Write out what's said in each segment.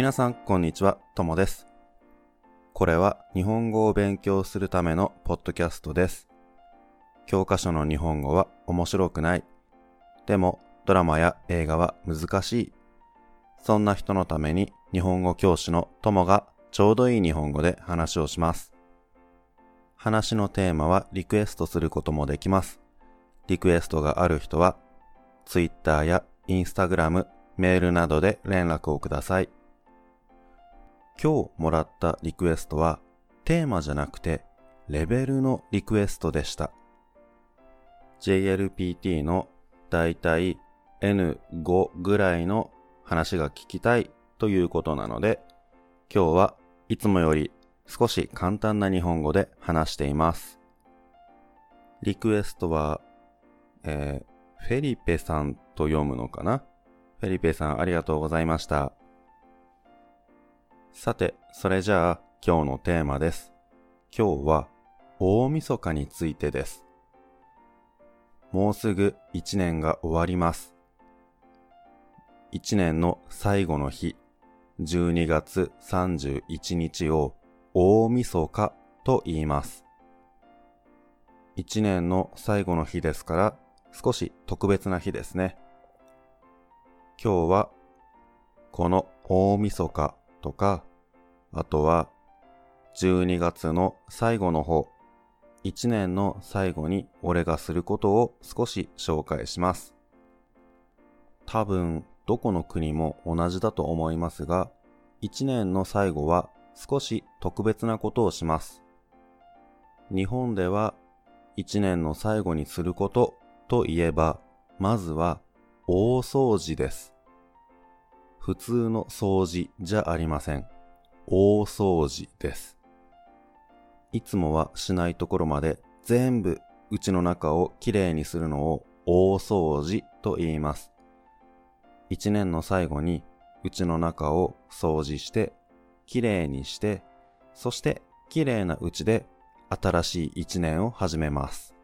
皆さん、こんにちは、ともです。これは日本語を勉強するためのポッドキャストです。教科書の日本語は面白くない。でも、ドラマや映画は難しい。そんな人のために日本語教師のともがちょうどいい日本語で話をします。話のテーマはリクエストすることもできます。リクエストがある人は、Twitter や Instagram、メールなどで連絡をください。今日もらったリクエストはテーマじゃなくてレベルのリクエストでした。JLPT のだいたい N5 ぐらいの話が聞きたいということなので、今日はいつもより少し簡単な日本語で話しています。リクエストは、えー、フェリペさんと読むのかな？フェリペさんありがとうございました。さて、それじゃあ今日のテーマです。今日は大晦日についてです。もうすぐ一年が終わります。一年の最後の日、12月31日を大晦日と言います。一年の最後の日ですから少し特別な日ですね。今日はこの大晦日とか、あとは12月の最後の方、1年の最後に俺がすることを少し紹介します。多分どこの国も同じだと思いますが、1年の最後は少し特別なことをします。日本では1年の最後にすることといえば、まずは大掃除です。普通の掃除じゃありません。大掃除です。いつもはしないところまで全部うちの中をきれいにするのを大掃除と言います。一年の最後にうちの中を掃除して、きれいにして、そしてきれいなうちで新しい一年を始めます。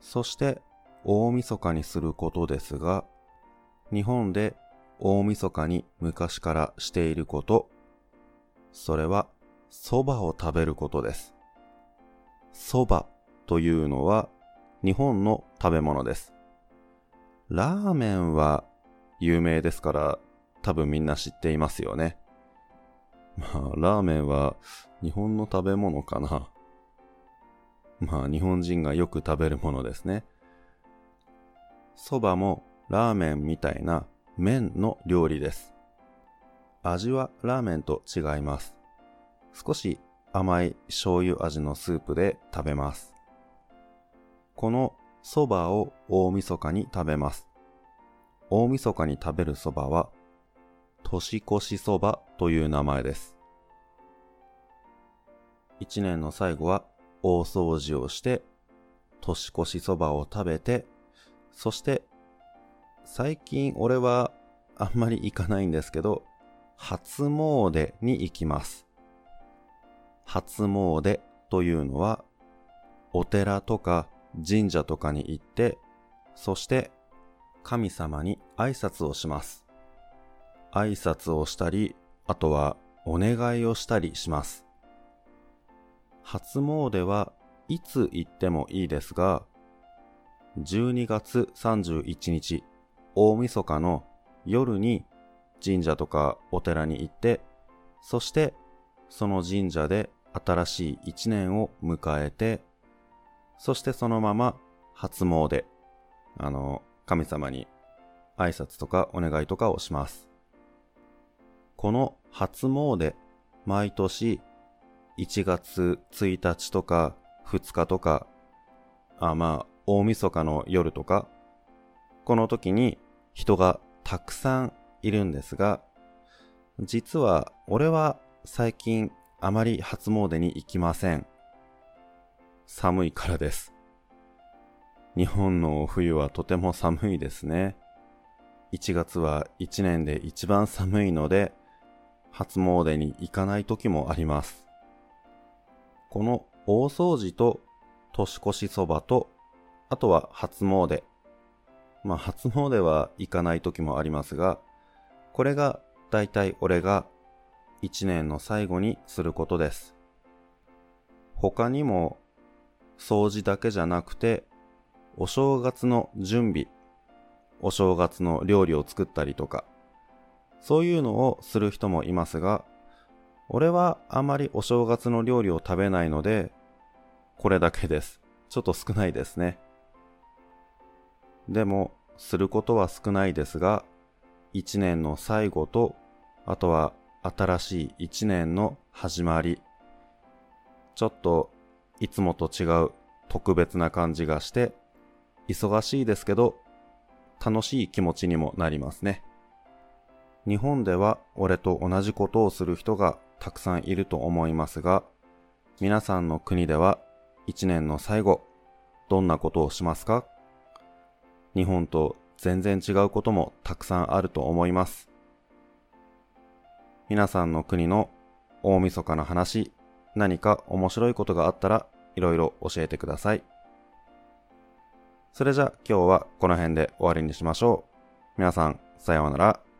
そして大晦日にすることですが、日本で大晦日に昔からしていること、それは蕎麦を食べることです。蕎麦というのは日本の食べ物です。ラーメンは有名ですから多分みんな知っていますよね。まあ、ラーメンは日本の食べ物かな。まあ、日本人がよく食べるものですね。蕎麦もラーメンみたいな麺の料理です。味はラーメンと違います。少し甘い醤油味のスープで食べます。この蕎麦を大晦日に食べます。大晦日に食べる蕎麦は年越し蕎麦という名前です。一年の最後は大掃除をして年越し蕎麦を食べてそして最近俺はあんまり行かないんですけど初詣に行きます。初詣というのは、お寺とか神社とかに行って、そして神様に挨拶をします。挨拶をしたり、あとはお願いをしたりします。初詣はいつ行ってもいいですが、12月31日、大晦日の夜に神社とかお寺に行って、そしてその神社で新しい一年を迎えて、そしてそのまま初詣、あの、神様に挨拶とかお願いとかをします。この初詣、毎年1月1日とか2日とか、あ、まあ、大晦日の夜とか、この時に人がたくさんいるんですが、実は俺は最近あまり初詣に行きません。寒いからです。日本の冬はとても寒いですね。1月は1年で一番寒いので、初詣に行かない時もあります。この大掃除と年越しそばと、あとは初詣。まあ初詣は行かない時もありますが、これがだいたい俺が一年の最後にすることです。他にも掃除だけじゃなくてお正月の準備、お正月の料理を作ったりとか、そういうのをする人もいますが、俺はあまりお正月の料理を食べないので、これだけです。ちょっと少ないですね。でも、することは少ないですが、一年の最後と、あとは新しい一年の始まり、ちょっといつもと違う特別な感じがして、忙しいですけど、楽しい気持ちにもなりますね。日本では俺と同じことをする人がたくさんいると思いますが、皆さんの国では一年の最後、どんなことをしますか？日本と全然違うこともたくさんあると思います。皆さんの国の大晦日の話、何か面白いことがあったらいろいろ教えてください。それじゃ今日はこの辺で終わりにしましょう。皆さん、さようなら。